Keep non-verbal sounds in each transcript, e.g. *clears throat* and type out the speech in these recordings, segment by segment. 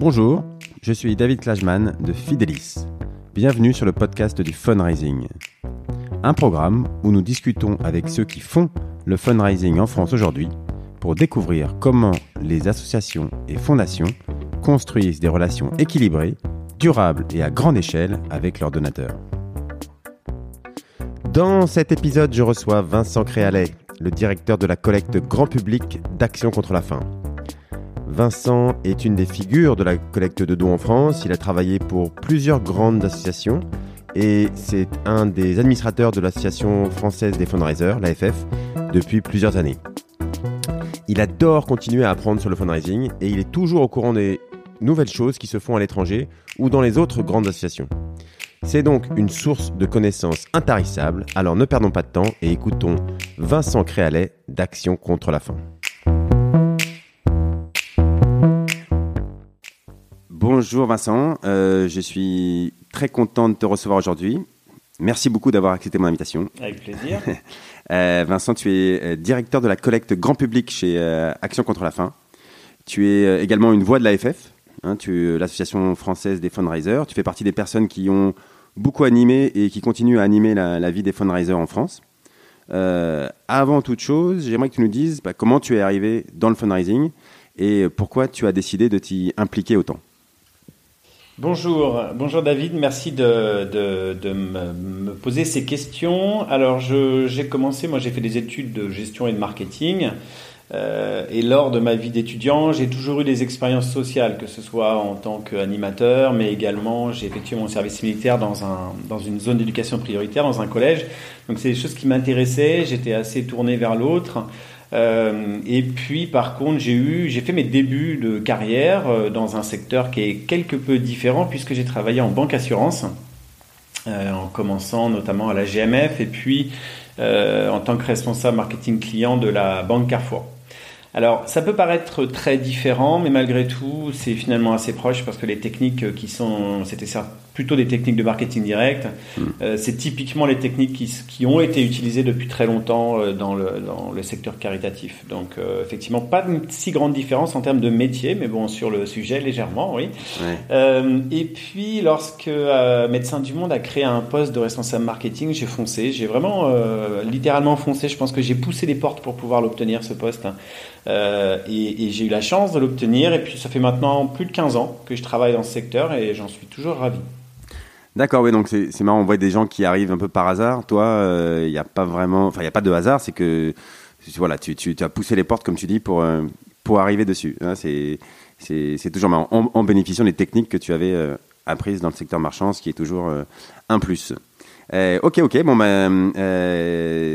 Bonjour, je suis David Klajman de Fidelis. Bienvenue sur le podcast du fundraising. Un programme où nous discutons avec ceux qui font le fundraising en France aujourd'hui pour découvrir comment les associations et fondations construisent des relations équilibrées, durables et à grande échelle avec leurs donateurs. Dans cet épisode, je reçois Vincent Créalet, le directeur de la collecte grand public d'Action contre la faim. Vincent est une des figures de la collecte de dons en France. Il a travaillé pour plusieurs grandes associations et c'est un des administrateurs de l'Association française des fundraisers, l'AFF, depuis plusieurs années. Il adore continuer à apprendre sur le fundraising et il est toujours au courant des nouvelles choses qui se font à l'étranger ou dans les autres grandes associations. C'est donc une source de connaissances intarissables, alors ne perdons pas de temps et écoutons Vincent Créalet d'Action contre la faim. Bonjour Vincent, euh, je suis très content de te recevoir aujourd'hui. Merci beaucoup d'avoir accepté mon invitation. Avec plaisir. *laughs* Euh, Vincent, tu es euh, directeur de la collecte grand public chez Action contre la faim. Tu es également une voix de l'AFF, hein, l'association française des fundraisers. Tu fais partie des personnes qui ont beaucoup animé et qui continuent à animer la, vie des fundraisers en France. avant toute chose, j'aimerais que tu nous dises bah, comment tu es arrivé dans le fundraising et pourquoi tu as décidé de t'y impliquer autant. Bonjour, bonjour David, merci de, me, poser ces questions. Alors j'ai commencé, moi j'ai fait des études de gestion et de marketing. Euh, et lors de ma vie d'étudiant, j'ai toujours eu des expériences sociales, que ce soit en tant qu'animateur, mais également j'ai effectué mon service militaire dans, dans une zone d'éducation prioritaire, dans un collège. Donc c'est des choses qui m'intéressaient, j'étais assez tourné vers l'autre. Euh, et puis, par contre, j'ai eu, j'ai fait mes débuts de carrière euh, dans un secteur qui est quelque peu différent puisque j'ai travaillé en banque assurance, euh, en commençant notamment à la GMF et puis en tant que responsable marketing client de la banque Carrefour. Alors, ça peut paraître très différent, mais malgré tout, c'est finalement assez proche parce que les techniques qui sont, c'était plutôt des techniques de marketing direct. Hmm. Euh, c'est typiquement les techniques qui, qui, ont été utilisées depuis très longtemps euh, dans, le, dans, le, secteur caritatif. Donc, euh, effectivement, pas de si grande différence en termes de métier, mais bon, sur le sujet, légèrement, oui. et puis, lorsque Médecins du Monde a créé un poste de responsable marketing, j'ai foncé. J'ai vraiment littéralement foncé. Je pense que j'ai poussé les portes pour pouvoir l'obtenir, ce poste. Et, et j'ai eu la chance de l'obtenir. Et puis, ça fait maintenant plus de 15 ans que je travaille dans ce secteur et j'en suis toujours ravi. D'accord, oui, donc c'est marrant, on voit des gens qui arrivent un peu par hasard. Toi, il euh, n'y a pas vraiment, enfin, il n'y a pas de hasard, c'est que voilà, tu, as poussé les portes, comme tu dis, pour, euh, pour arriver dessus. Hein, c'est toujours marrant, en, bénéficiant des techniques que tu avais euh, apprises dans le secteur marchand, ce qui est toujours un plus. ok, ok, bon, ben,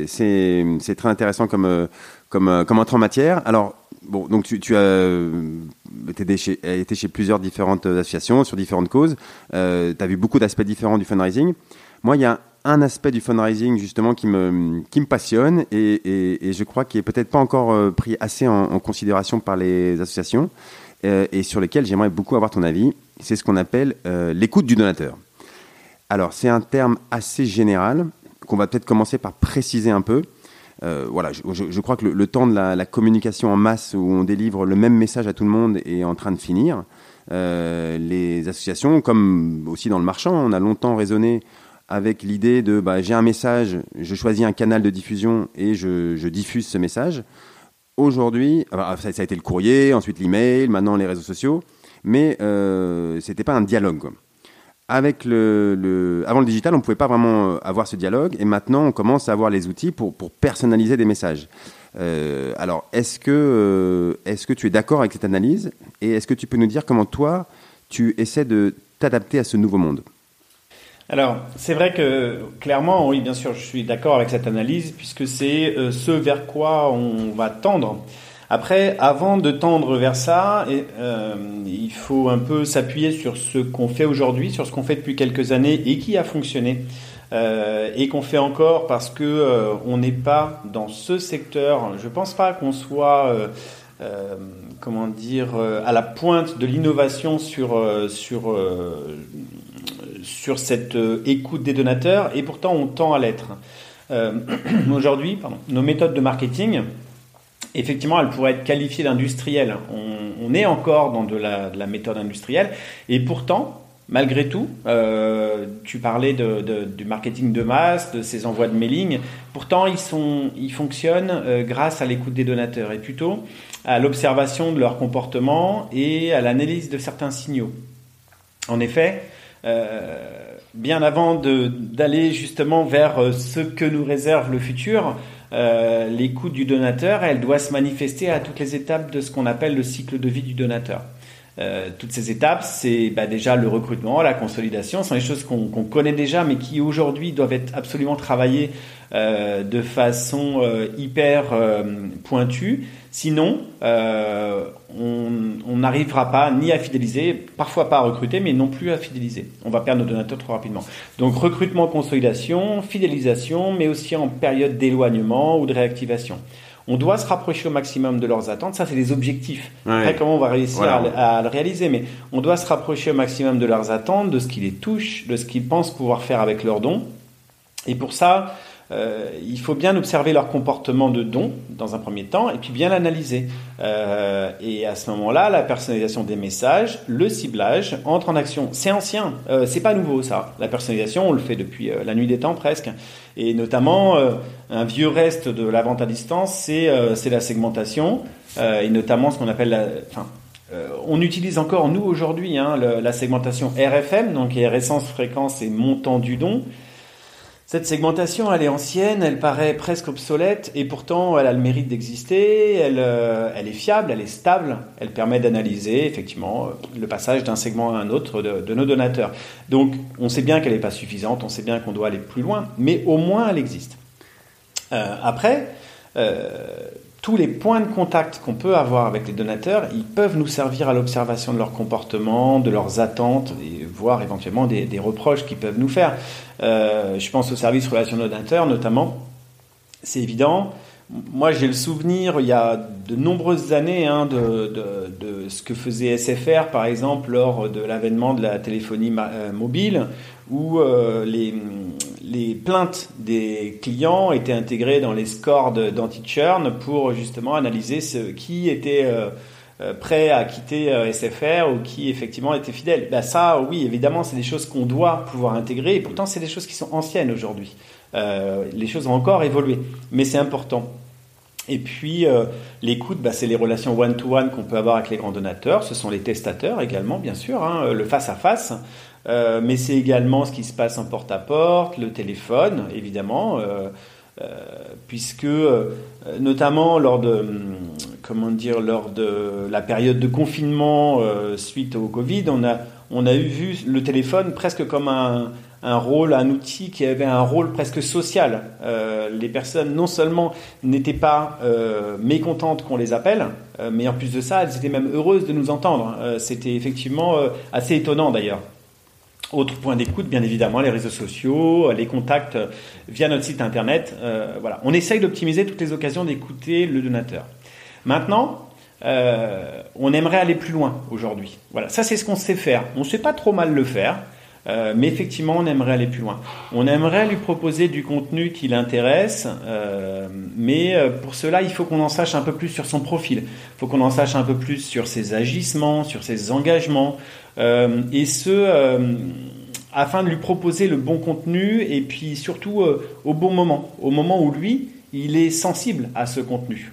c'est très intéressant comme, comme, comme entrée en matière. Alors, bon, donc tu, as euh, été chez, été chez plusieurs différentes associations sur différentes causes. Euh, tu as vu beaucoup d'aspects différents du fundraising. Moi, il y a un aspect du fundraising justement qui me, qui me passionne et, je crois qu'il est peut-être pas encore euh, pris assez en, considération par les associations et sur lesquels j'aimerais beaucoup avoir ton avis. C'est ce qu'on appelle l'écoute du donateur. Alors, c'est un terme assez général qu'on va peut-être commencer par préciser un peu. Euh, voilà, je, crois que le, temps de la, communication en masse où on délivre le même message à tout le monde est en train de finir. Euh, les associations, comme aussi dans le marchand, on a longtemps raisonné avec l'idée de bah, j'ai un message, je choisis un canal de diffusion et je, diffuse ce message. Aujourd'hui, ça, a été le courrier, ensuite l'email, maintenant les réseaux sociaux, mais euh, ce n'était pas un dialogue. Avant le digital, on ne pouvait pas vraiment euh, avoir ce dialogue, et maintenant on commence à avoir les outils pour, personnaliser des messages. Euh, alors, est-ce que, euh, est-ce que tu es d'accord avec cette analyse, et est-ce que tu peux nous dire comment toi, tu essaies de t'adapter à ce nouveau monde? Alors, c'est vrai que clairement, oui, bien sûr, je suis d'accord avec cette analyse, puisque c'est ce vers quoi on va tendre. Après, avant de tendre vers ça, euh, il faut un peu s'appuyer sur ce qu'on fait aujourd'hui, sur ce qu'on fait depuis quelques années et qui a fonctionné. Euh, et qu'on fait encore parce que euh, on n'est pas dans ce secteur. Je pense pas qu'on soit, comment dire, à la pointe de l'innovation sur sur sur cette écoute des donateurs. Et pourtant, on tend à l'être. *clears throat* aujourd'hui, nos méthodes de marketing effectivement, elle pourrait être qualifiée d'industrielle. On, est encore dans de la, méthode industrielle. Et pourtant, malgré tout, euh, tu parlais du marketing de masse, de ces envois de mailing. Pourtant, ils, fonctionnent euh, grâce à l'écoute des donateurs et plutôt à l'observation de leur comportement et à l'analyse de certains signaux. En effet, euh, bien avant d'aller justement vers ce que nous réserve le futur, euh, l'écoute du donateur, elle doit se manifester à toutes les étapes de ce qu'on appelle le cycle de vie du donateur. Euh, toutes ces étapes, c'est bah, déjà le recrutement, la consolidation, ce sont des choses qu'on connaît déjà, mais qui aujourd'hui doivent être absolument travaillées euh, de façon euh, hyper euh, pointue. Sinon, on n'arrivera pas ni à fidéliser, parfois pas à recruter, mais non plus à fidéliser. On va perdre nos donateurs trop rapidement. Donc recrutement, consolidation, fidélisation, mais aussi en période d'éloignement ou de réactivation. On doit se rapprocher au maximum de leurs attentes. Ça, c'est les objectifs. Après, comment on va réussir à, le réaliser? Mais on doit se rapprocher au maximum de leurs attentes, de ce qui les touche, de ce qu'ils pensent pouvoir faire avec leurs dons. Et pour ça, euh, il faut bien observer leur comportement de don dans un premier temps et puis bien l'analyser. Euh, et à ce moment-là, la personnalisation des messages, le ciblage entre en action. C'est ancien, euh, c'est pas nouveau ça. La personnalisation, on le fait depuis la nuit des temps presque. Et notamment, un vieux reste de la vente à distance, c'est la segmentation et notamment ce qu'on appelle la, on utilise encore, nous, aujourd'hui, hein, la segmentation RFM, donc essence, fréquence et montant du don. Cette segmentation, elle est ancienne, elle paraît presque obsolète, et pourtant, elle a le mérite d'exister, elle, euh, est fiable, elle est stable, elle permet d'analyser effectivement euh, le passage d'un segment à un autre de, nos donateurs. Donc, on sait bien qu'elle n'est pas suffisante, on sait bien qu'on doit aller plus loin, mais au moins, elle existe. Euh, après, tous les points de contact qu'on peut avoir avec les donateurs, ils peuvent nous servir à l'observation de leur comportement, de leurs attentes, et voire éventuellement des, reproches qu'ils peuvent nous faire. Euh, je pense au service relation donateurs notamment. C'est évident. Moi, j'ai le souvenir, il y a de nombreuses années, hein, de, de, ce que faisait SFR, par exemple, lors de l'avènement de la téléphonie euh, mobile, où euh, les, les plaintes des clients étaient intégrées dans les scores d'anti-churn pour justement analyser qui était euh, euh, prêt à quitter SFR ou qui effectivement était fidèle. Ben ça, oui, évidemment, c'est des choses qu'on doit pouvoir intégrer et pourtant c'est des choses qui sont anciennes aujourd'hui. les choses ont encore évolué, mais c'est important. Et puis l'écoute, bah, c'est les relations one-to-one qu'on peut avoir avec les grands donateurs. Ce sont les testateurs également, bien sûr, hein, le face-à-face. Euh, mais c'est également ce qui se passe en porte-à-porte, le téléphone, évidemment, euh, euh, puisque notamment lors de, hum, comment dire, lors de la période de confinement suite au Covid, on a, on a eu vu le téléphone presque comme un, un rôle, un outil qui avait un rôle presque social. les personnes non seulement n'étaient pas mécontentes qu'on les appelle, mais en plus de ça, elles étaient même heureuses de nous entendre. C'était effectivement assez étonnant d'ailleurs. Autre point d'écoute, bien évidemment, les réseaux sociaux, les contacts via notre site internet. Euh, on essaye d'optimiser toutes les occasions d'écouter le donateur. Maintenant, euh, on aimerait aller plus loin aujourd'hui. Voilà, ça c'est ce qu'on sait faire. On ne sait pas trop mal le faire, euh, mais effectivement, on aimerait aller plus loin. On aimerait lui proposer du contenu qui l'intéresse, mais pour cela, il faut qu'on en sache un peu plus sur son profil. Il faut qu'on en sache un peu plus sur ses agissements, sur ses engagements, euh, et ce, euh, afin de lui proposer le bon contenu et puis surtout euh, au bon moment, au moment où lui, il est sensible à ce contenu.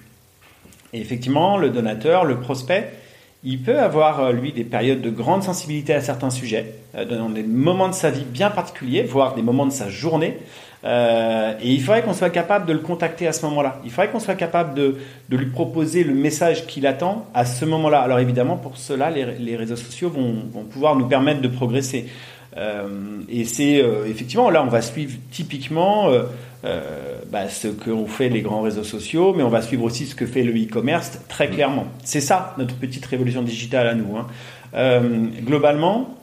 Et effectivement, le donateur, le prospect, il peut avoir, lui, des périodes de grande sensibilité à certains sujets, dans des moments de sa vie bien particuliers, voire des moments de sa journée, euh, et il faudrait qu'on soit capable de le contacter à ce moment-là. Il faudrait qu'on soit capable de, de, lui proposer le message qu'il attend à ce moment-là. Alors évidemment, pour cela, les, les réseaux sociaux vont, vont, pouvoir nous permettre de progresser. Euh, et c'est euh, effectivement là, on va suivre typiquement euh, bah, ce qu'ont fait les grands réseaux sociaux, mais on va suivre aussi ce que fait le e-commerce très clairement. C'est ça notre petite révolution digitale à nous. Hein. globalement,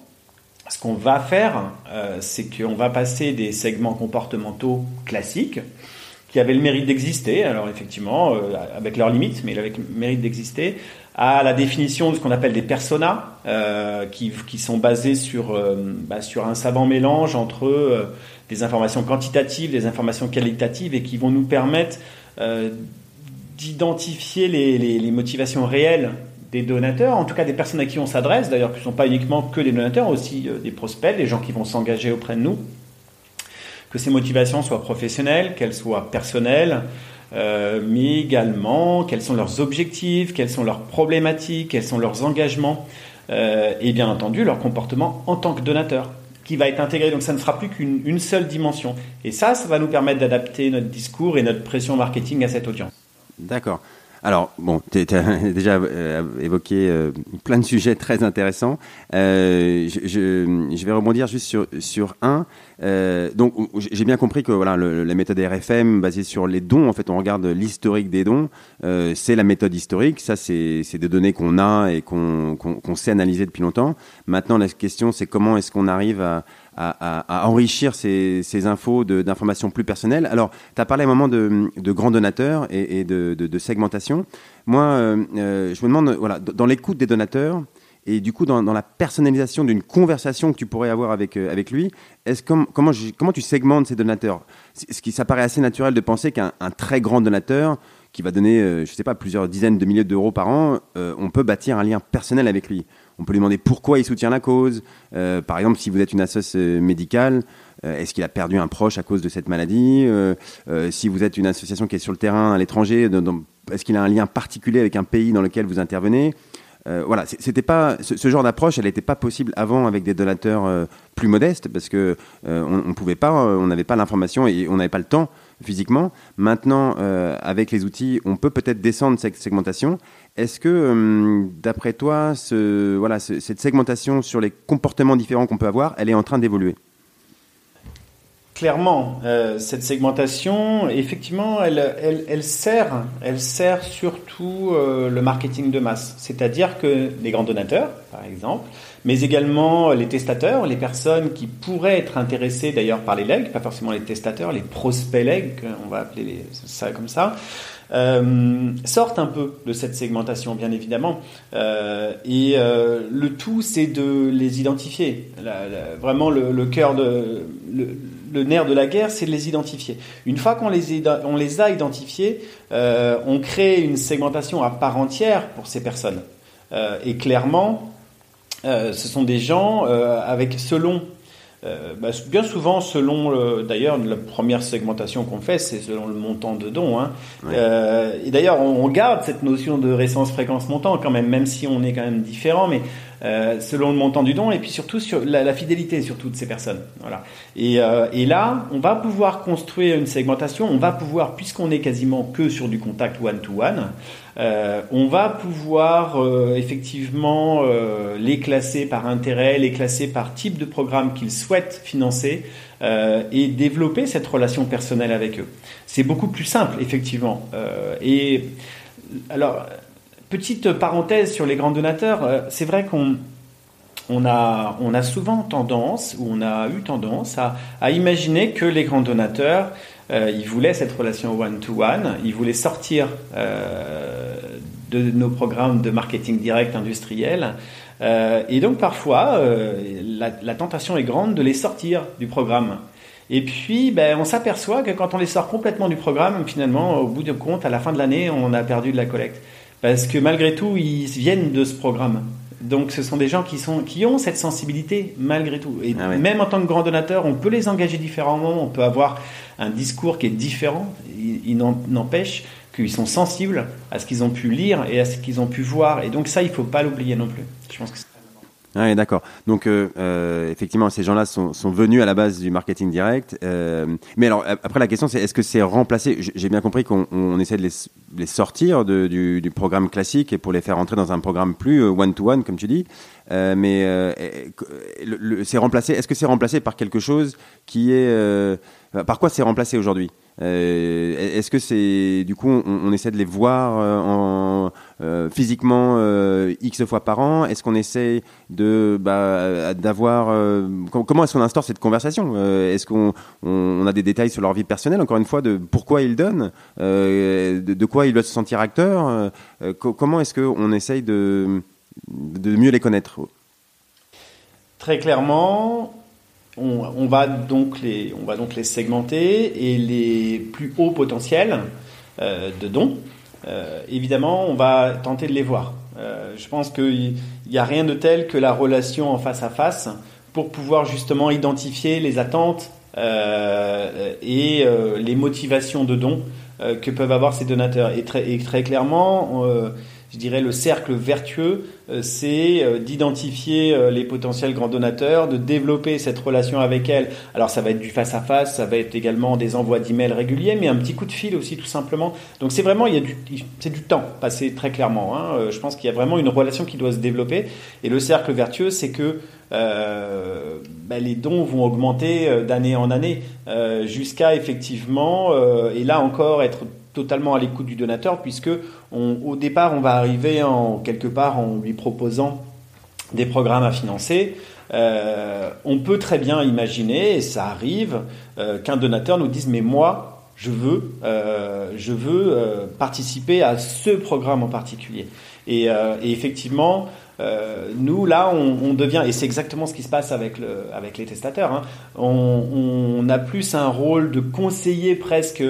ce qu'on va faire, euh, c'est qu'on va passer des segments comportementaux classiques qui avaient le mérite d'exister, alors effectivement, euh, avec leurs limites, mais avec le mérite d'exister, à la définition de ce qu'on appelle des personas, euh, qui, qui, sont basés sur, bah, sur un savant mélange entre des informations quantitatives, des informations qualitatives, et qui vont nous permettre d'identifier les, les, motivations réelles des donateurs, en tout cas des personnes à qui on s'adresse, d'ailleurs qui ne sont pas uniquement que des donateurs, aussi des prospects, des gens qui vont s'engager auprès de nous, que ces motivations soient professionnelles, qu'elles soient personnelles, euh, mais également quels sont leurs objectifs, quelles sont leurs problématiques, quels sont leurs engagements, euh, et bien entendu leur comportement en tant que donateur qui va être intégré. Donc ça ne sera plus qu'une seule dimension. Et ça, ça va nous permettre d'adapter notre discours et notre pression marketing à cette audience. D'accord. Alors, bon, tu as *laughs* déjà euh, évoqué euh, plein de sujets très intéressants. Euh, je, je, vais rebondir juste sur, sur un. Euh, donc, j'ai bien compris que voilà, le, la méthode RFM basée sur les dons, en fait, on regarde l'historique des dons. Euh, c'est la méthode historique. Ça, c'est des données qu'on a et qu'on qu'on sait analyser depuis longtemps. Maintenant, la question, c'est comment est-ce qu'on arrive à, à, enrichir ces, infos d'informations plus personnelles. Alors, tu as parlé à un moment de, de grands donateurs et, de, segmentation. Moi, euh, euh, je me demande, voilà, dans l'écoute des donateurs et du coup dans, la personnalisation d'une conversation que tu pourrais avoir avec, euh, avec lui, est-ce comment, comment tu segmentes ces donateurs? Ce qui s'apparaît assez naturel de penser qu'un très grand donateur qui va donner, je ne sais pas, plusieurs dizaines de milliers d'euros par an, on peut bâtir un lien personnel avec lui. On peut lui demander pourquoi il soutient la cause. Euh, par exemple, si vous êtes une association euh, médicale, euh, est-ce qu'il a perdu un proche à cause de cette maladie Si vous êtes une association qui est sur le terrain à l'étranger, est-ce qu'il a un lien particulier avec un pays dans lequel vous intervenez voilà, c'était pas ce, genre d'approche, elle n'était pas possible avant avec des donateurs plus modestes parce que on, on, pouvait pas, on n'avait pas l'information et on n'avait pas le temps physiquement. Maintenant, avec les outils, on peut peut-être descendre cette segmentation est-ce que, euh, d'après toi, ce, voilà, cette segmentation sur les comportements différents qu'on peut avoir, elle est en train d'évoluer? Clairement, euh, cette segmentation, effectivement, elle, elle, sert, elle sert surtout euh, le marketing de masse. C'est-à-dire que les grands donateurs, par exemple, mais également les testateurs, les personnes qui pourraient être intéressées d'ailleurs par les legs, pas forcément les testateurs, les prospects legs, on va appeler ça comme ça, euh, sortent un peu de cette segmentation, bien évidemment. Euh, et euh, le tout, c'est de les identifier. vraiment, le, cœur de. Le, nerf de la guerre, c'est de les identifier. Une fois qu'on les, a identifiés, on crée une segmentation à part entière pour ces personnes. et clairement, ce sont des gens avec, selon euh, bah, bien souvent, selon d'ailleurs la première segmentation qu'on fait, c'est selon le montant de dons. Hein. Euh, et d'ailleurs, on, garde cette notion de récence fréquence montant quand même, même si on est quand même différent, mais euh, selon le montant du don et puis surtout sur la, fidélité surtout de ces personnes. Voilà. Et, euh, et, là, on va pouvoir construire une segmentation. On va pouvoir, puisqu'on est quasiment que sur du contact one to one, euh, on va pouvoir euh, effectivement euh, les classer par intérêt, les classer par type de programme qu'ils souhaitent financer et développer cette relation personnelle avec eux. C'est beaucoup plus simple, effectivement. et alors, petite parenthèse sur les grands donateurs, c'est vrai qu'on on a, souvent tendance, ou on a eu tendance à, imaginer que les grands donateurs, euh, ils voulaient cette relation one-to-one, ils voulaient sortir euh, de nos programmes de marketing direct industriel. Euh, et donc parfois, euh, la, tentation est grande de les sortir du programme. Et puis, ben, on s'aperçoit que quand on les sort complètement du programme, finalement, au bout de compte, à la fin de l'année, on a perdu de la collecte. Parce que malgré tout, ils viennent de ce programme. Donc ce sont des gens qui, sont, qui ont cette sensibilité malgré tout. Et ah même en tant que grand donateur, on peut les engager différemment, on peut avoir un discours qui est différent. Il, n'empêche qu'ils sont sensibles à ce qu'ils ont pu lire et à ce qu'ils ont pu voir. Et donc ça, il ne faut pas l'oublier non plus. Je pense que oui, d'accord. Donc, euh, euh, effectivement, ces gens-là sont, sont, venus à la base du marketing direct. Euh, mais alors, après, la question, c'est est-ce que c'est remplacé? J'ai bien compris qu'on on essaie de les, les sortir de, du, du, programme classique et pour les faire entrer dans un programme plus euh, one-to-one, comme tu dis. Euh, mais euh, c'est remplacé. Est-ce que c'est remplacé par quelque chose qui est Par quoi c'est remplacé aujourd'hui? Euh, Est-ce que c'est du coup on, on, essaie de les voir en, euh, physiquement euh, x fois par an? Est-ce qu'on essaie de bah, d'avoir comment est-ce qu'on instaure cette conversation? Est-ce qu'on on, a des détails sur leur vie personnelle encore une fois de pourquoi ils donnent, de, de, quoi ils doivent se sentir acteurs? Comment est-ce qu'on essaye de de mieux les connaître Très clairement, on, va donc les, on va donc les segmenter et les plus hauts potentiels euh, de dons évidemment, on va tenter de les voir. je pense qu'il n'y a rien de tel que la relation en face à face pour pouvoir justement identifier les attentes et les motivations de dons que peuvent avoir ces donateurs. Et très, et très clairement, je dirais, le cercle vertueux, euh, c'est euh, d'identifier euh, les potentiels grands donateurs, de développer cette relation avec elles. Alors ça va être du face à face, ça va être également des envois d'emails réguliers, mais un petit coup de fil aussi tout simplement. Donc c'est vraiment, il y a du, c'est du temps passé très clairement. Hein. Je pense qu'il y a vraiment une relation qui doit se développer. Et le cercle vertueux, c'est que euh, ben, les dons vont augmenter d'année en année jusqu'à effectivement, et là encore être totalement à l'écoute du donateur, puisque au départ, on va arriver en quelque part en lui proposant des programmes à financer. Euh, on peut très bien imaginer, et ça arrive, euh, qu'un donateur nous dise mais moi, je veux, euh, je veux participer à ce programme en particulier. Et, et effectivement, euh, nous, là, on, devient, et c'est exactement ce qui se passe avec, le, avec les testateurs, hein. on, a plus un rôle de conseiller presque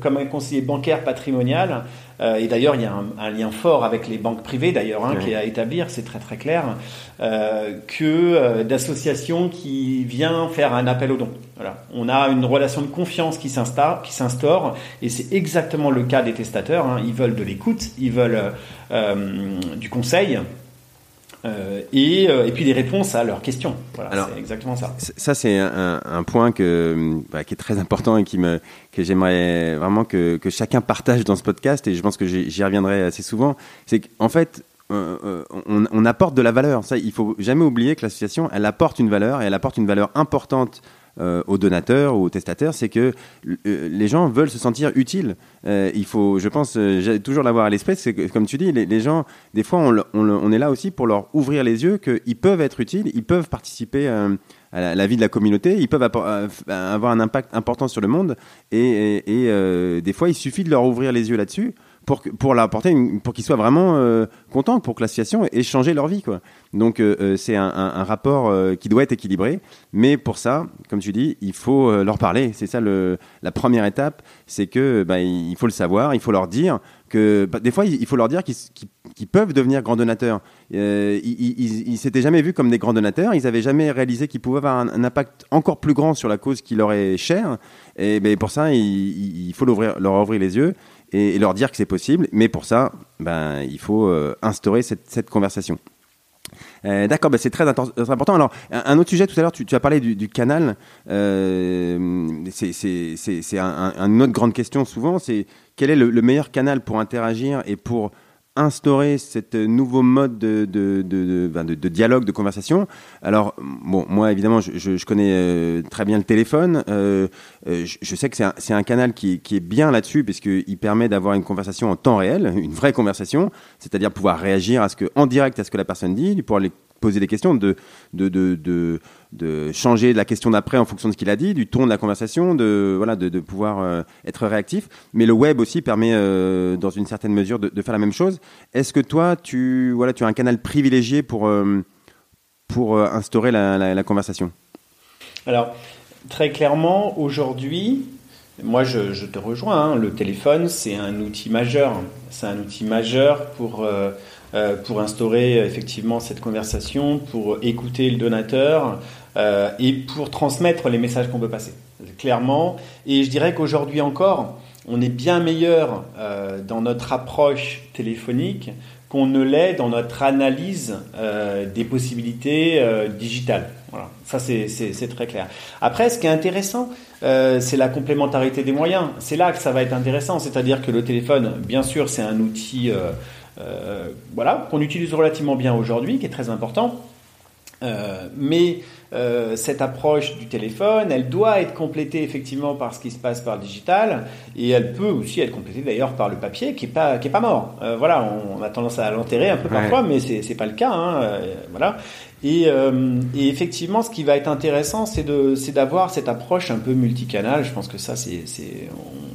comme un conseiller bancaire patrimonial. Euh, et d'ailleurs, il y a un, lien fort avec les banques privées, d'ailleurs, hein, qui est à établir, c'est très très clair, euh, que d'associations qui vient faire un appel aux dons. Voilà. On a une relation de confiance qui s'instaure, et c'est exactement le cas des testateurs. Hein. Ils veulent de l'écoute, ils veulent du conseil. Euh, et, euh, et, puis des réponses à leurs questions. Voilà, c'est exactement ça. Ça, c'est un, un, point que, bah, qui est très important et qui me, que j'aimerais vraiment que, que, chacun partage dans ce podcast, et je pense que j'y reviendrai assez souvent. C'est qu'en fait, euh, on, on, apporte de la valeur. Ça, il faut jamais oublier que l'association, elle apporte une valeur, et elle apporte une valeur importante aux donateurs ou aux testateurs, c'est que euh, les gens veulent se sentir utiles. Euh, il faut, je pense, toujours l'avoir à l'esprit. C'est que, comme tu dis, les, gens, des fois, on, est là aussi pour leur ouvrir les yeux qu'ils peuvent être utiles, ils peuvent participer à la, vie de la communauté, ils peuvent avoir un impact important sur le monde. Et des fois, il suffit de leur ouvrir les yeux là-dessus pour, pour l'apporter, pour qu'ils soient vraiment euh, contents, pour que l'association ait changé leur vie. Quoi. Donc euh, euh, c'est un, rapport qui doit être équilibré, mais pour ça, comme tu dis, il faut leur parler. C'est ça le, la première étape, c'est que bah, il faut le savoir, il faut leur dire que bah, des fois il faut leur dire qu'ils peuvent devenir grands donateurs. ils, ils, s'étaient jamais vus comme des grands donateurs, ils avaient jamais réalisé qu'ils pouvaient avoir un, impact encore plus grand sur la cause qui leur est chère. Et ben, pour ça, il faut leur ouvrir les yeux et, leur dire que c'est possible. Mais pour ça, ben, il faut euh, instaurer cette, conversation. Euh, D'accord, ben c'est très, important. Alors, un, autre sujet, tout à l'heure, tu, as parlé du, canal. Euh, c'est un, un, une autre grande question souvent, c'est quel est le, meilleur canal pour interagir et pour instaurer ce nouveau mode de, de, de, de, dialogue, de conversation. Alors, bon, moi, évidemment, je, je, connais euh, très bien le téléphone. Euh, euh, je, sais que c'est un, un, canal qui, qui est bien là-dessus, puisqu'il permet d'avoir une conversation en temps réel, une vraie conversation, c'est-à-dire pouvoir réagir à ce que, en direct à ce que la personne dit, pouvoir poser des questions, de, de, de, de, changer la question d'après en fonction de ce qu'il a dit, du ton de la conversation, de, voilà, de, pouvoir euh, être réactif. Mais le web aussi permet, euh, dans une certaine mesure, de, faire la même chose. Est-ce que toi, tu, voilà, tu as un canal privilégié pour, euh, pour instaurer la, conversation? Alors, très clairement, aujourd'hui, moi, je, te rejoins. Hein. le téléphone, c'est un outil majeur. C'est un outil majeur pour pour instaurer effectivement cette conversation, pour écouter le donateur euh, et pour transmettre les messages qu'on veut passer, clairement. Et je dirais qu'aujourd'hui encore, on est bien meilleur euh, dans notre approche téléphonique qu'on ne l'est dans notre analyse des possibilités digitales. Voilà, ça c'est très clair. Après, ce qui est intéressant, c'est la complémentarité des moyens. C'est là que ça va être intéressant, c'est-à-dire que le téléphone, bien sûr, c'est un outil euh, voilà, qu'on utilise relativement bien aujourd'hui, qui est très important. Euh, mais euh, cette approche du téléphone, elle doit être complétée effectivement par ce qui se passe par le digital, et elle peut aussi être complétée d'ailleurs par le papier qui est pas qui est pas mort. Euh, voilà, on, a tendance à l'enterrer un peu parfois, mais c'est c'est pas le cas. Hein, voilà. Et, et, effectivement, ce qui va être intéressant, c'est de c'est d'avoir cette approche un peu multicanal. Je pense que ça, c'est c'est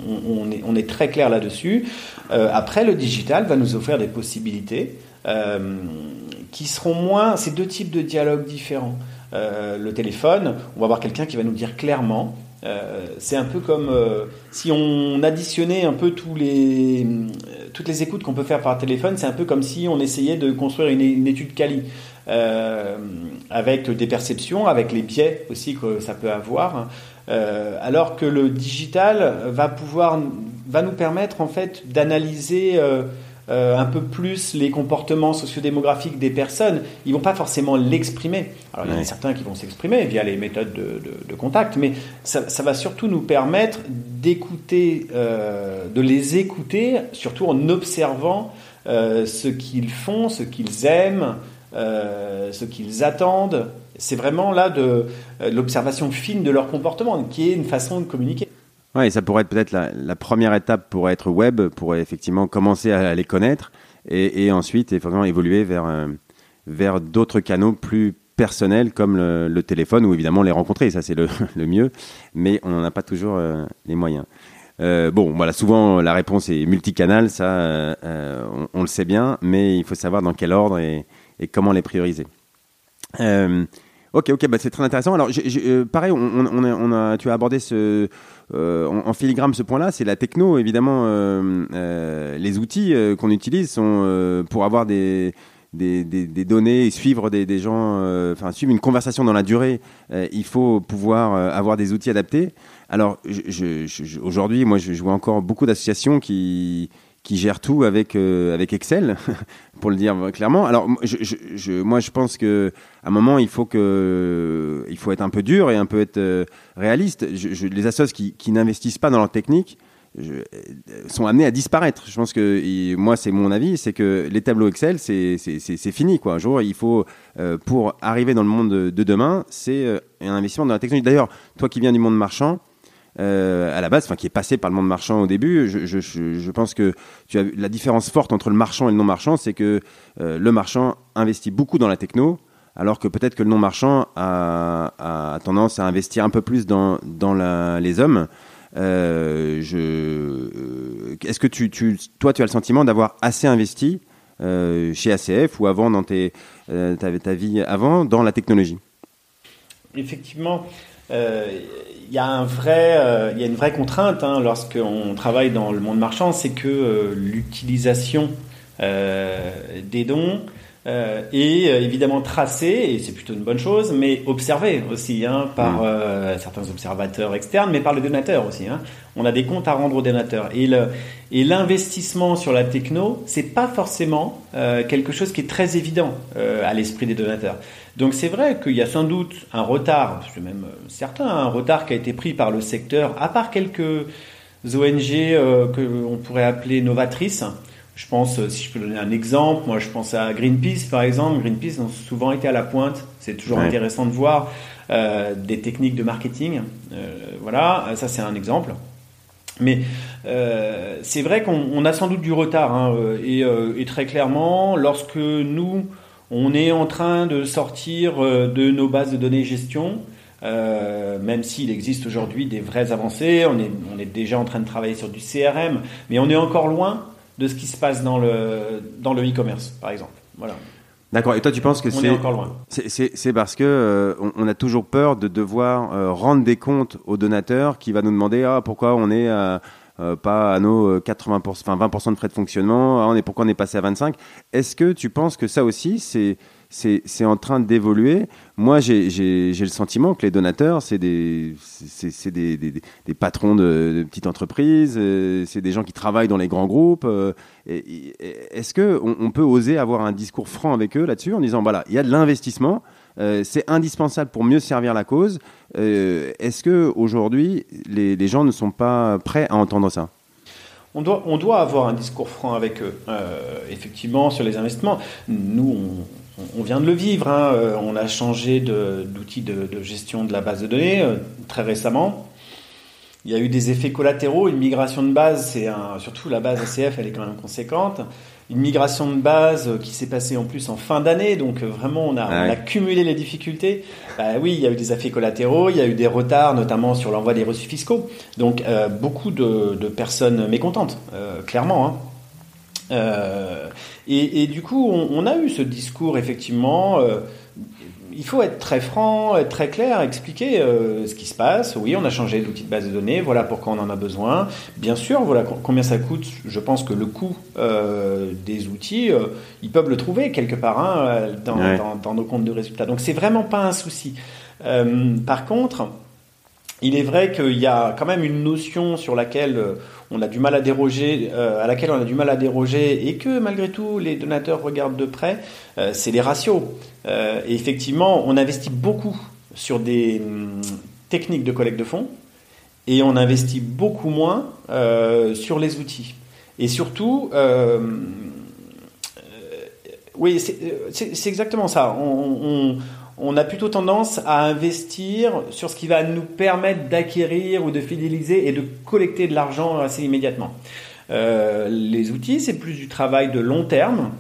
on, on, est on est très clair là-dessus. après, le digital va nous offrir des possibilités qui seront moins. C'est deux types de dialogues différents. Euh, le téléphone, on va avoir quelqu'un qui va nous dire clairement. Euh, c'est un peu comme euh, si on additionnait un peu tous les, toutes les écoutes qu'on peut faire par téléphone, c'est un peu comme si on essayait de construire une, étude quali. avec des perceptions, avec les biais aussi que ça peut avoir, alors que le digital va pouvoir, va nous permettre en fait d'analyser euh, un peu plus les comportements sociodémographiques des personnes, ils vont pas forcément l'exprimer. Alors il y en a certains qui vont s'exprimer via les méthodes de, contact, mais ça, va surtout nous permettre d'écouter, euh, de les écouter, surtout en observant euh, ce qu'ils font, ce qu'ils aiment, ce qu'ils attendent. C'est vraiment là de l'observation fine de leur comportement, qui est une façon de communiquer. Ouais, ça pourrait être peut-être la, première étape pour être web, pour effectivement commencer à, les connaître et, et ensuite effectivement évoluer vers, euh, vers d'autres canaux plus personnels comme le, téléphone ou évidemment les rencontrer, ça c'est le, *laughs* le, mieux, mais on n'en a pas toujours euh, les moyens. Euh, bon, voilà, souvent la réponse est multicanal, ça on, le sait bien, mais il faut savoir dans quel ordre et, et comment les prioriser. Ok, ok, bah c'est très intéressant. Alors, pareil, on, a, tu as abordé ce, euh, en, filigrane ce point-là, c'est la techno, évidemment. Euh, euh les outils euh, qu'on utilise sont pour avoir des, données et suivre des, gens, enfin suivre une conversation dans la durée. il faut pouvoir avoir des outils adaptés. Alors, aujourd'hui, moi, je vois encore beaucoup d'associations qui qui gère tout avec euh, avec Excel, *laughs* pour le dire clairement. Alors moi je pense que à un moment il faut que faut être un peu dur et un peu être euh, réaliste. les assos qui, n'investissent pas dans leur technique euh, sont amenés à disparaître. Je pense que moi c'est mon avis, c'est que les tableaux Excel c'est c'est fini quoi. Un jour il faut pour arriver dans le monde de, de demain, c'est un investissement dans la technologie. D'ailleurs, toi qui viens du monde marchand euh, à la base, enfin qui est passé par le monde marchand au début. Je, pense que la différence forte entre le marchand et le non marchand, c'est que euh, le marchand investit beaucoup dans la techno, alors que peut-être que le non marchand a, tendance à investir un peu plus dans, les hommes. Euh, est-ce que toi, tu as le sentiment d'avoir assez investi chez ACF ou avant dans ta vie avant dans la technologie? Effectivement, il y a un vrai, euh, il y a une vraie contrainte hein, lorsqu'on travaille dans le monde marchand, c'est que euh, l'utilisation euh, des dons est évidemment tracée, et c'est plutôt une bonne chose, mais observée aussi hein, par mmh. certains observateurs externes, mais par le donateur aussi. Hein. On a des comptes à rendre aux donateurs. Et, le, et l'investissement sur la techno, c'est pas forcément quelque chose qui est très évident à l'esprit des donateurs. Donc c'est vrai qu'il y a sans doute un retard, c'est même euh, certain, un retard qui a été pris par le secteur, à part quelques ONG euh, que on pourrait appeler novatrices. Je pense, euh, si je peux donner un exemple, moi je pense à Greenpeace par exemple. Greenpeace ont souvent été à la pointe. C'est toujours intéressant de voir euh, des techniques de marketing. Euh, voilà, ça c'est un exemple. Mais euh, c'est vrai qu'on a sans doute du retard. Hein, et, et, très clairement, lorsque nous on est en train de sortir de nos bases de données gestion, euh, même s'il existe aujourd'hui des vraies avancées. On est, on est déjà en train de travailler sur du CRM, mais on est encore loin de ce qui se passe dans le dans le e-commerce, par exemple. Voilà. D'accord. Et toi, tu penses que c'est C'est parce que euh, on, a toujours peur de devoir rendre des comptes au donateur qui va nous demander ah pourquoi on est à euh, pas à nos 80%, euh, enfin 20% de frais de fonctionnement. Ah, on est, pourquoi on est passé à 25% Est-ce que tu penses que ça aussi, c'est c'est en train d'évoluer. Moi, j'ai le sentiment que les donateurs, c'est des, des, des, patrons de, petites entreprises, euh, c'est des gens qui travaillent dans les grands groupes. Est-ce qu'on on peut oser avoir un discours franc avec eux là-dessus en disant, voilà, il y a de l'investissement, euh, c'est indispensable pour mieux servir la cause. Euh, est-ce que aujourd'hui, les, gens ne sont pas prêts à entendre ça? On doit, on doit avoir un discours franc avec eux, euh, effectivement, sur les investissements. Nous, on, on vient de le vivre. Hein. On a changé d'outil de, de, gestion de la base de données très récemment. Il y a eu des effets collatéraux. Une migration de base, c'est surtout la base ACF, elle est quand même conséquente une migration de base euh, qui s'est passée en plus en fin d'année, donc euh, vraiment on a, on a, cumulé les difficultés. Bah, oui, il y a eu des effets collatéraux, il y a eu des retards, notamment sur l'envoi des reçus fiscaux. Donc euh, beaucoup de, de, personnes mécontentes, euh, clairement. Hein. Euh, et, et, du coup, on, on, a eu ce discours effectivement il faut être très franc, être très clair, expliquer euh, ce qui se passe. Oui, on a changé d'outil de base de données, voilà pourquoi on en a besoin. Bien sûr, voilà combien ça coûte. Je pense que le coût euh, des outils, euh, ils peuvent le trouver quelque part hein, dans, dans, dans, nos comptes de résultats. Donc c'est vraiment pas un souci. par contre, il est vrai qu'il y a quand même une notion sur laquelle on a du mal à déroger, à laquelle on a du mal à déroger, et que malgré tout les donateurs regardent de près, c'est les ratios. Euh, et effectivement, on investit beaucoup sur des hum, techniques de collecte de fonds et on investit beaucoup moins euh, sur les outils. Et surtout, euh, oui, c'est exactement ça. A plutôt tendance à investir sur ce qui va nous permettre d'acquérir ou de fidéliser et de collecter de l'argent assez immédiatement. les outils, c'est plus du travail de long terme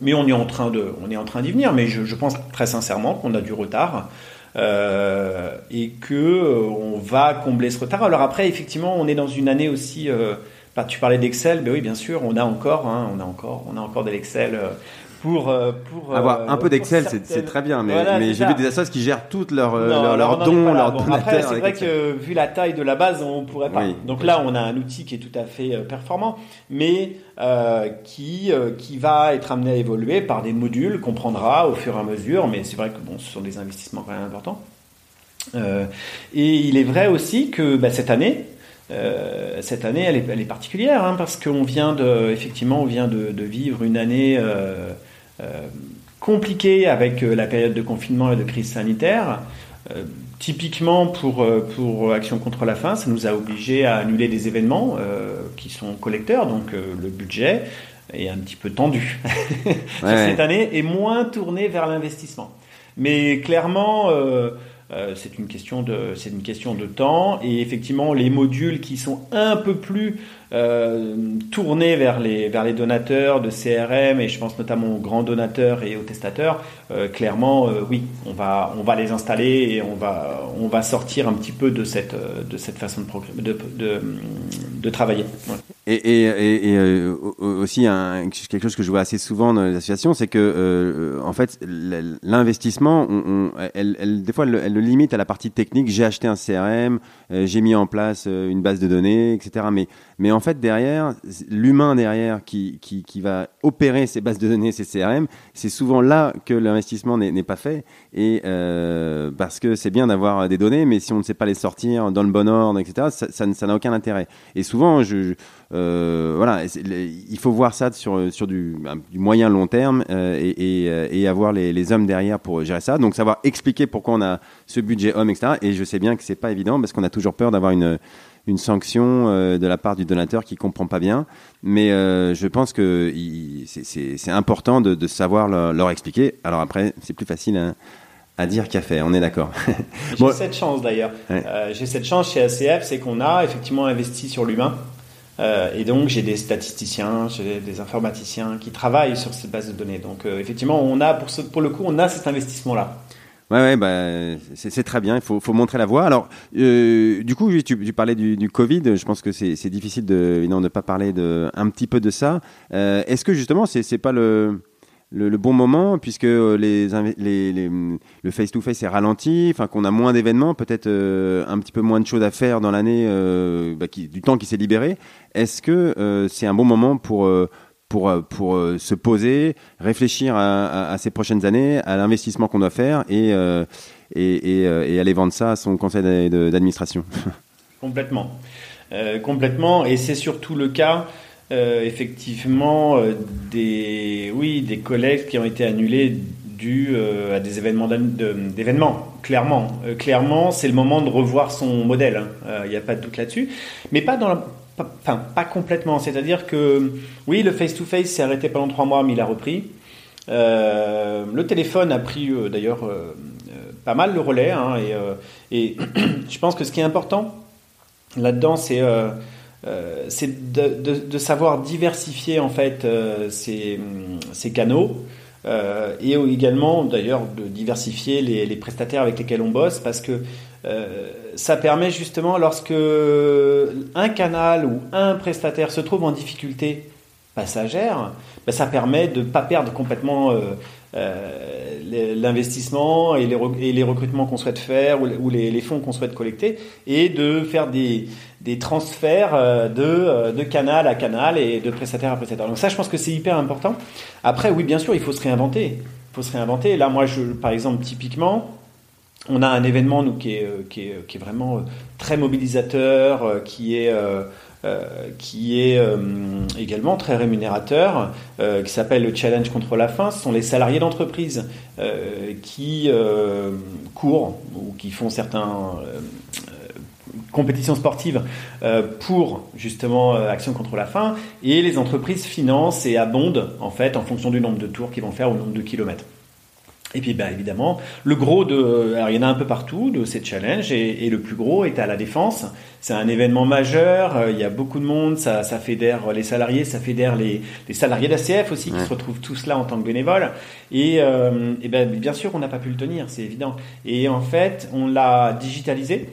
mais on est en train on d'y venir. Mais je, pense très sincèrement qu'on a du retard. Euh, et que euh, on va combler ce retard. Alors après, effectivement, on est dans une année aussi. Euh, bah, tu parlais d'Excel, ben oui, bien sûr, on a encore, hein, on on a encore de l'Excel pour, euh, pour avoir euh, un peu d'Excel, c'est très bien, mais, mais j'ai vu des associations qui gèrent toutes leurs leur, leur dons, leurs bon, Après, c'est vrai que vu la taille de la base, on pourrait pas. Donc là, on a un outil qui est tout à fait euh, performant, mais euh, qui qui va être amené à évoluer par des modules qu'on prendra au fur et à mesure. Mais c'est vrai que bon, ce sont des investissements quand même importants. Euh, et il est vrai aussi que bah, cette année, euh, cette année, elle est, elle est particulière hein, parce qu'on vient de, effectivement, on vient de, de vivre une année euh, euh, compliqué avec euh, la période de confinement et de crise sanitaire. Euh, typiquement pour, pour Action contre la faim, ça nous a obligés à annuler des événements qui sont collecteurs, donc le budget est un petit peu tendu *laughs* cette année et moins tourné vers l'investissement. Mais clairement, c'est une question de c'est une question de temps et effectivement les modules qui sont un peu plus euh, tourner vers les, vers les donateurs de CRM, et je pense notamment aux grands donateurs et aux testateurs, euh, clairement, euh, oui, on va, on va les installer et on va, on va sortir un petit peu de cette, de cette façon de, de, travailler. Et, et, aussi quelque chose que je vois assez souvent dans les associations, c'est que en fait l'investissement, des fois elle, elle, le limite à la partie technique. J'ai acheté un CRM, j'ai mis en place une base de données, etc. Mais mais en fait, derrière, l'humain derrière qui, qui, va opérer ces bases de données, ces CRM, c'est souvent là que l'investissement n'est pas fait. Et euh, parce que c'est bien d'avoir des données, mais si on ne sait pas les sortir dans le bon ordre, etc., ça n'a aucun intérêt. Et souvent, euh, voilà, il faut voir ça sur, sur du, moyen long terme euh, et, et, et, avoir les, les, hommes derrière pour gérer ça. Donc savoir expliquer pourquoi on a ce budget homme, etc. Et je sais bien que c'est pas évident parce qu'on a toujours peur d'avoir une une sanction euh, de la part du donateur qui comprend pas bien. Mais euh, je pense que c'est important de, de savoir leur, leur, expliquer. Alors après, c'est plus facile à, à dire qu'à faire. On est d'accord. J'ai *laughs* cette chance d'ailleurs. Euh, j'ai cette chance chez ACF, c'est qu'on a effectivement investi sur l'humain. Et donc j'ai des statisticiens, j'ai des informaticiens qui travaillent sur cette base de données. Donc effectivement, on a pour, ce, pour le coup, on a cet investissement-là. Ouais, ouais bah, c'est très bien. Il faut, faut, montrer la voie. Alors, euh, du coup, tu, tu parlais du, du, Covid. Je pense que c'est difficile de ne pas parler de, un petit peu de ça. Euh, Est-ce que justement, c'est pas le, le, bon moment puisque les, les, les le face-to-face -face est ralenti, enfin qu'on a moins d'événements, peut-être euh, un petit peu moins de choses à faire dans l'année, euh, bah, du temps qui s'est libéré. Est-ce que euh, c'est un bon moment pour pour, euh, euh, se poser, réfléchir à, à, ces prochaines années, à l'investissement qu'on doit faire et, euh, et, aller vendre ça à son conseil d'administration. *laughs* Complètement. Complètement. Et c'est surtout le cas, effectivement, des, oui, des collègues qui ont été annulés dû à des événements d'événements. Clairement, clairement, c'est le moment de revoir son modèle. Il hein. n'y a pas de doute là-dessus. Mais pas dans la, enfin pas complètement. C'est-à-dire que oui, le face-to-face s'est arrêté pendant trois mois, mais il a repris. Euh, le téléphone a pris euh, d'ailleurs euh, pas mal le relais. Hein, et, *clears throat* je pense que ce qui est important là-dedans, c'est de, savoir diversifier en fait ces, ces canaux. et également d'ailleurs de diversifier les, les, prestataires avec lesquels on bosse parce que euh, ça permet justement lorsque un canal ou un prestataire se trouve en difficulté passagère, ben, ça permet de ne pas perdre complètement l'investissement et, les recrutements qu'on souhaite faire ou les, fonds qu'on souhaite collecter et de faire des, transferts de, canal à canal et de prestataire à prestataire. Donc ça, je pense que c'est hyper important. Après, oui, bien sûr, il faut se réinventer. Il faut se réinventer. Là, moi, par exemple, typiquement, on a un événement nous, qui, est, euh, est vraiment euh, très mobilisateur, euh, qui est, également très rémunérateur, qui s'appelle le Challenge contre la faim. Ce sont les salariés d'entreprise qui courent ou qui font certains compétitions sportives pour justement Action contre la faim et les entreprises financent et abondent en fait en fonction du nombre de tours qu'ils vont faire ou nombre de kilomètres. Et puis bah, évidemment, le gros de... Alors il y en a un peu partout de ces challenges et, le plus gros est à la défense. C'est un événement majeur, euh, il y a beaucoup de monde, ça, ça fédère les salariés, ça fédère les, les salariés d'ACF aussi qui se retrouvent tous là en tant que bénévoles. Et, euh, et ben, bien sûr on n'a pas pu le tenir, c'est évident. Et en fait on l'a digitalisé.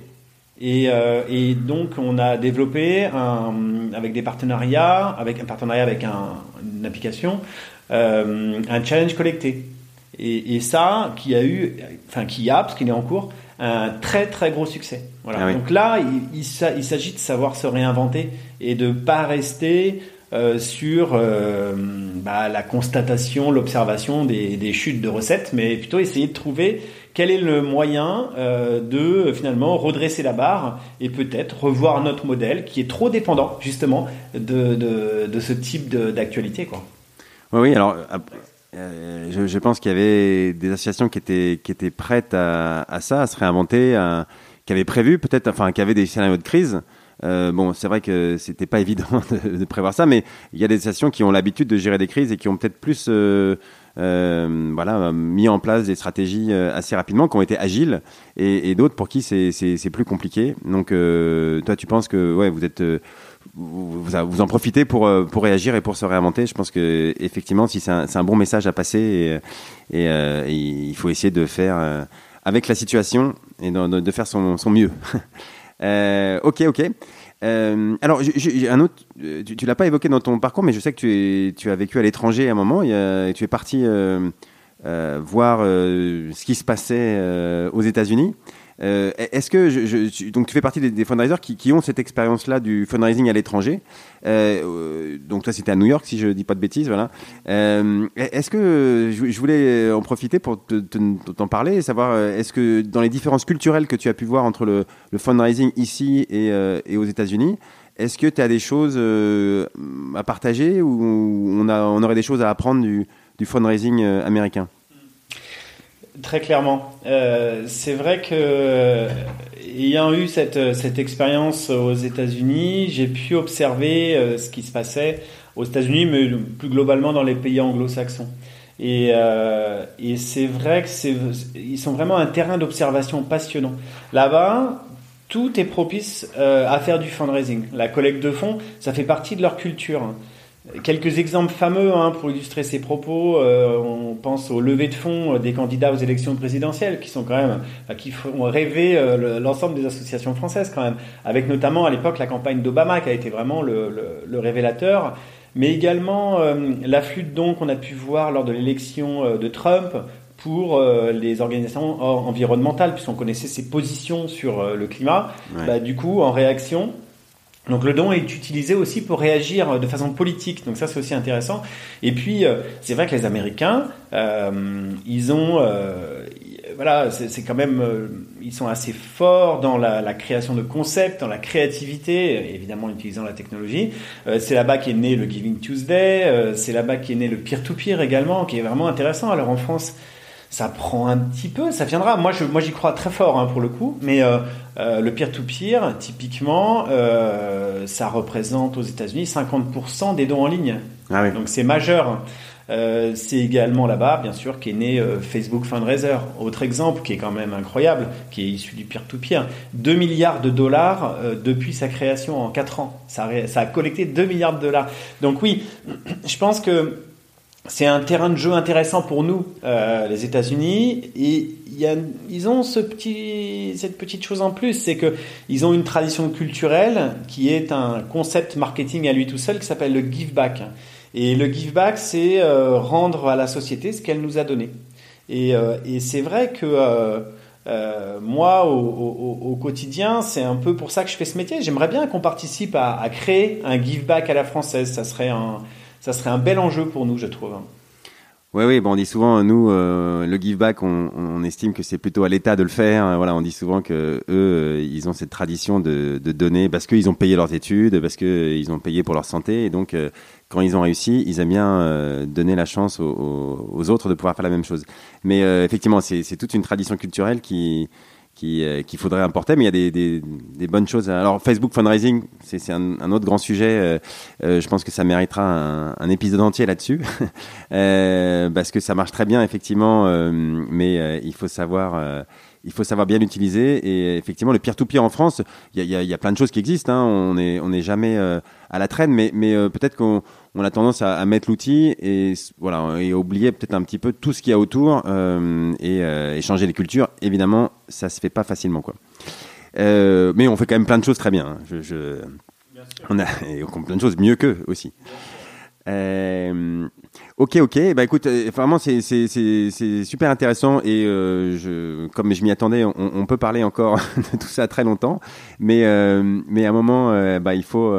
Et, euh, et, donc on a développé un, avec des partenariats, avec un partenariat avec un, une application, euh, un challenge collecté. Et, ça, qui a eu, enfin qui a, parce qu'il est en cours, un très très gros succès. Voilà. Ah Donc là, il, il, s'agit de savoir se réinventer et de pas rester euh, sur euh, bah, la constatation, l'observation des, des, chutes de recettes, mais plutôt essayer de trouver quel est le moyen euh, de finalement redresser la barre et peut-être revoir notre modèle qui est trop dépendant justement de, de, de ce type d'actualité. Oui, oui, alors euh, je, je, pense qu'il y avait des associations qui étaient, qui étaient prêtes à, à ça, à se réinventer, à, qui avaient prévu peut-être, enfin, qui avaient des scénarios de crise. Euh, bon, c'est vrai que c'était pas *laughs* évident de, de, prévoir ça, mais il y a des associations qui ont l'habitude de gérer des crises et qui ont peut-être plus, euh, euh, voilà, mis en place des stratégies euh, assez rapidement, qui ont été agiles, et, et d'autres pour qui c'est plus compliqué. Donc, toi, tu penses que, ouais, vous êtes vous, en profitez pour, euh, pour réagir et pour se réinventer. Je pense que effectivement, si c'est un, bon message à passer, et, et, euh, il faut essayer de faire euh, avec la situation et de, faire son, mieux. *laughs* ok, ok. alors, un autre. Tu, tu l'as pas évoqué dans ton parcours, mais je sais que tu as vécu à l'étranger à un moment. Et, tu es parti voir ce qui se passait aux États-Unis. Euh, est-ce que je, donc tu fais partie des, fundraisers qui, qui, ont cette expérience-là du fundraising à l'étranger euh, euh Donc toi c'était à New York si je dis pas de bêtises, voilà. Euh, est-ce que je, voulais en profiter pour t'en parler et savoir est-ce que dans les différences culturelles que tu as pu voir entre le, le fundraising ici et, et aux États-Unis, est-ce que tu as des choses à partager ou on, a, on aurait des choses à apprendre du, du fundraising américain? Très clairement. Euh, c'est vrai que ayant eu cette, cette expérience aux États-Unis, j'ai pu observer euh, ce qui se passait aux États-Unis, mais plus globalement dans les pays anglo-saxons. Et, euh, c'est vrai que c'est, ils sont vraiment un terrain d'observation passionnant. Là-bas, tout est propice euh, à faire du fundraising. La collecte de fonds, ça fait partie de leur culture. Quelques exemples fameux hein, pour illustrer ces propos. Euh, on pense aux levées de fonds euh, des candidats aux élections présidentielles, qui sont quand même, qui font rêver euh, l'ensemble des associations françaises quand même. Avec notamment à l'époque la campagne d'Obama qui a été vraiment le, le, le révélateur, mais également l'afflux de dons qu'on a pu voir lors de l'élection de Trump pour les organisations environnementales, puisqu'on connaissait ses positions sur le climat. Bah, du coup, en réaction, donc le don est utilisé aussi pour réagir de façon politique. Donc ça c'est aussi intéressant. Et puis euh, c'est vrai que les Américains, euh, ils ont, euh, voilà, c'est quand même, euh, ils sont assez forts dans la, la, création de concepts, dans la créativité, évidemment en utilisant la technologie. Euh, c'est là-bas qu'est né le Giving Tuesday. c'est là-bas qu'est né le peer-to-peer également, qui est vraiment intéressant. Alors en France ça prend un petit peu, ça viendra. Moi, je, moi, j'y crois très fort hein, pour le coup. Mais euh, euh, le peer-to-peer, typiquement, euh, ça représente aux États-Unis 50% des dons en ligne. Ah oui. Donc c'est majeur. Euh, c'est également là-bas, bien sûr, qu'est né euh, Facebook Fundraiser. Autre exemple qui est quand même incroyable, qui est issu du peer-to-peer. 2 milliards de dollars euh, depuis sa création en 4 ans. Ça a, ça a collecté 2 milliards de dollars. Donc oui, *clears throat* je pense que c'est un terrain de jeu intéressant pour nous, euh, les États-Unis. Et y a, ils ont ce petit, cette petite chose en plus, c'est que ils ont une tradition culturelle qui est un concept marketing à lui tout seul qui s'appelle le give back. Et le give back, c'est rendre à la société ce qu'elle nous a donné. Et, et c'est vrai que moi, au, quotidien, c'est un peu pour ça que je fais ce métier. J'aimerais bien qu'on participe à, à, créer un give back à la française. Ça serait un, ça serait un bel enjeu pour nous, je trouve. Oui, oui, bon, on dit souvent, nous, euh, le give back, on, estime que c'est plutôt à l'État de le faire. Voilà, on dit souvent que eux, euh, ils ont cette tradition de, donner parce qu'ils ont payé leurs études, parce qu'ils ont payé pour leur santé, et donc euh, quand ils ont réussi, ils aiment bien donner la chance aux, autres de pouvoir faire la même chose. Mais effectivement, c'est toute une tradition culturelle qui euh, qu'il faudrait importer, mais il y a des, bonnes choses. Alors Facebook fundraising, c'est un, autre grand sujet. Euh, euh, je pense que ça méritera un, épisode entier là-dessus, *laughs* parce que ça marche très bien effectivement, mais il faut savoir il faut savoir bien l'utiliser. Et effectivement, le peer-to-peer en France, il y a, plein de choses qui existent. Hein. On n'est jamais à la traîne, mais, peut-être qu'on on a tendance à, mettre l'outil et voilà et oublier peut-être un petit peu tout ce qu'il y a autour et, euh, et, changer les cultures. Évidemment, ça se fait pas facilement quoi. Euh, mais on fait quand même plein de choses très bien. Hein. Je, je... On a *laughs* et on plein de choses mieux qu'eux aussi. Euh, ok, ok. Bah écoute, euh, vraiment c'est c'est super intéressant et euh, je comme je m'y attendais, on, on, peut parler encore *laughs* de tout ça très longtemps, mais euh, mais à un moment, bah il faut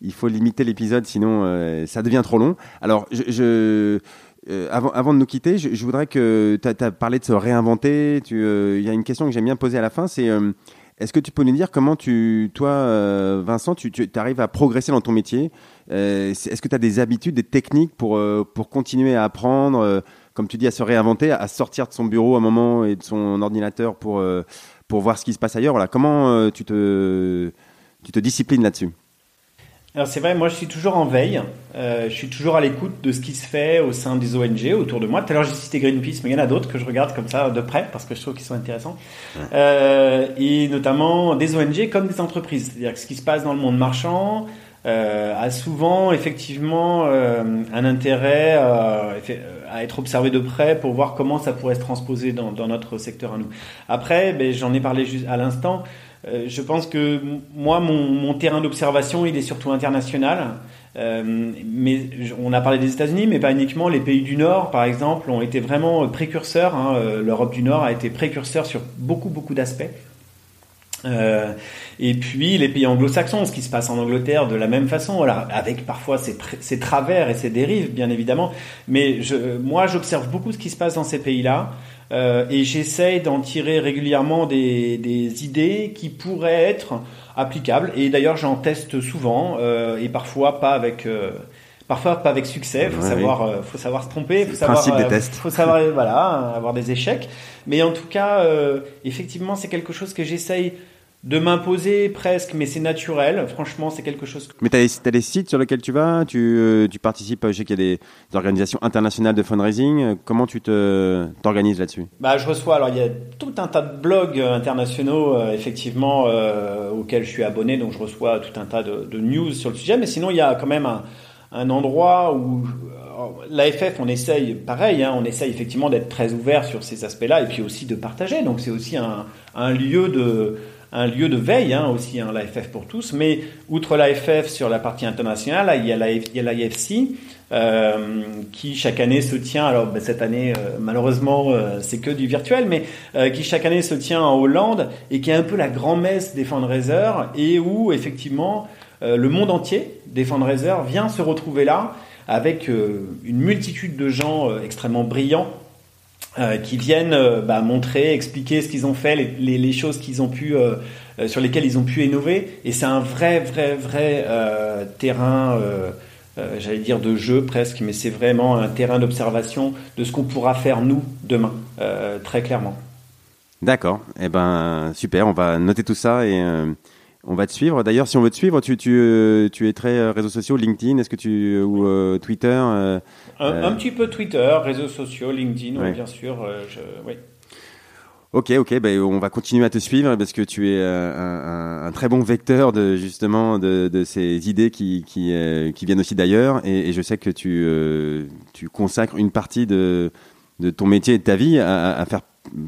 il faut limiter l'épisode, sinon ça devient trop long. Alors je, je avant, avant de nous quitter, je, voudrais que tu as, parlé de se réinventer. Il y a une question que j'aime bien poser à la fin, c'est est-ce que tu peux nous dire comment tu, toi, euh, Vincent, tu, arrives à progresser dans ton métier? Euh, Est-ce que tu as des habitudes, des techniques pour, euh, pour continuer à apprendre, comme tu dis, à se réinventer, à sortir de son bureau à un moment et de son ordinateur pour, pour voir ce qui se passe ailleurs? Voilà. Comment tu, te, tu te disciplines là-dessus? Alors c'est vrai, moi je suis toujours en veille, euh, je suis toujours à l'écoute de ce qui se fait au sein des ONG autour de moi. Tout à l'heure j'ai cité Greenpeace, mais il y en a d'autres que je regarde comme ça de près parce que je trouve qu'ils sont intéressants. Euh, et notamment des ONG comme des entreprises, c'est-à-dire ce qui se passe dans le monde marchand a souvent effectivement euh, un intérêt euh, à être observé de près pour voir comment ça pourrait se transposer dans, notre secteur à nous. Après, ben, j'en ai parlé juste à l'instant. Euh, je pense que moi, mon, terrain d'observation, il est surtout international. Euh, mais on a parlé des États-Unis, mais pas uniquement. Les pays du Nord, par exemple, ont été vraiment précurseurs. Hein. Euh, L'Europe du Nord a été précurseur sur beaucoup, beaucoup d'aspects. Et puis les pays anglo-saxons, ce qui se passe en Angleterre de la même façon, avec parfois ses, travers et ses dérives, bien évidemment. Mais je, moi, j'observe beaucoup ce qui se passe dans ces pays-là. Euh, et j'essaye d'en tirer régulièrement des, des, idées qui pourraient être applicables. Et d'ailleurs, j'en teste souvent euh, et parfois pas avec. Euh, parfois pas avec succès, faut savoir, euh, faut savoir se tromper, faut savoir, des euh, tests. faut savoir, *laughs* voilà, avoir des échecs. Mais en tout cas, effectivement, c'est quelque chose que j'essaye de m'imposer presque, mais c'est naturel. Franchement, c'est quelque chose. Mais tu as, des sites sur lesquels tu vas? Tu, euh, tu participes, je sais qu'il y a des, organisations internationales de fundraising. Comment tu t'organises là-dessus? Bah, Je reçois, alors il y a tout un tas de blogs internationaux, euh, effectivement, euh, auxquels je suis abonné, donc je reçois tout un tas de, news sur le sujet. Mais sinon, il y a quand même un, un endroit où l'AFF, on essaye, pareil, hein, on essaye effectivement d'être très ouvert sur ces aspects-là et puis aussi de partager. Donc c'est aussi un, un lieu de un lieu de veille hein, aussi, hein, l'AFF pour tous. Mais outre l'AFF sur la partie internationale, il y a l'IFC euh, qui chaque année se tient. Alors ben, cette année, euh, malheureusement, euh, c'est que du virtuel, mais euh, qui chaque année se tient en Hollande et qui est un peu la grand-messe des fundraisers et où effectivement le monde entier des fundraisers vient se retrouver là avec une multitude de gens extrêmement brillants euh, qui viennent euh, bah, montrer, expliquer ce qu'ils ont fait, les, les, choses qu'ils ont pu, euh, sur lesquelles ils ont pu innover. Et c'est un vrai, vrai, vrai terrain, j'allais dire de jeu presque, mais c'est vraiment un terrain d'observation de ce qu'on pourra faire nous demain, très clairement. D'accord. Eh ben super. On va noter tout ça et on va te suivre. D'ailleurs, si on veut te suivre, tu, tu, euh, tu es très euh, réseaux sociaux, LinkedIn, est-ce que tu ou euh, Twitter un, petit peu Twitter, réseaux sociaux, LinkedIn, bien sûr. Je, oui. Ok, ok, ben on va continuer à te suivre parce que tu es un, un, très bon vecteur de justement de, de ces idées qui qui, qui viennent aussi d'ailleurs et, et, je sais que tu tu consacres une partie de de ton métier et de ta vie à, à faire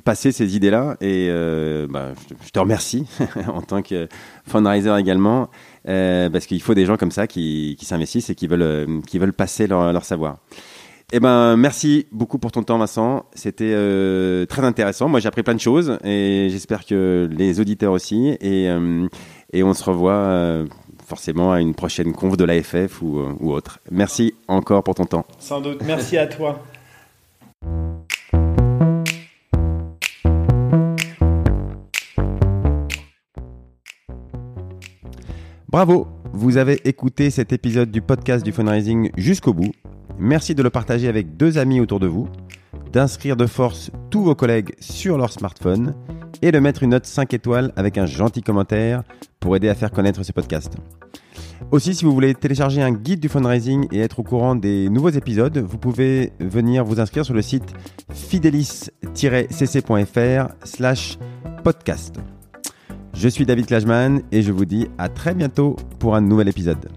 passer ces idées-là. Et euh, bah, je, te remercie *laughs* en tant que fundraiser également. parce qu'il faut des gens comme ça qui, s'investissent et qui veulent, qui veulent passer leur, savoir. Eh ben, merci beaucoup pour ton temps, Vincent. C'était euh, très intéressant. Moi, j'ai appris plein de choses et j'espère que les auditeurs aussi. Et, euh, et on se revoit euh, forcément à une prochaine conf de l'AFF ou, ou autre. Merci encore pour ton temps. Sans doute. Merci à toi. Bravo, vous avez écouté cet épisode du podcast du fundraising jusqu'au bout. Merci de le partager avec deux amis autour de vous, d'inscrire de force tous vos collègues sur leur smartphone et de mettre une note 5 étoiles avec un gentil commentaire pour aider à faire connaître ce podcast. Aussi, si vous voulez télécharger un guide du fundraising et être au courant des nouveaux épisodes, vous pouvez venir vous inscrire sur le site fidelis-cc.fr slash podcast. Je suis David Klajman et je vous dis à très bientôt pour un nouvel épisode.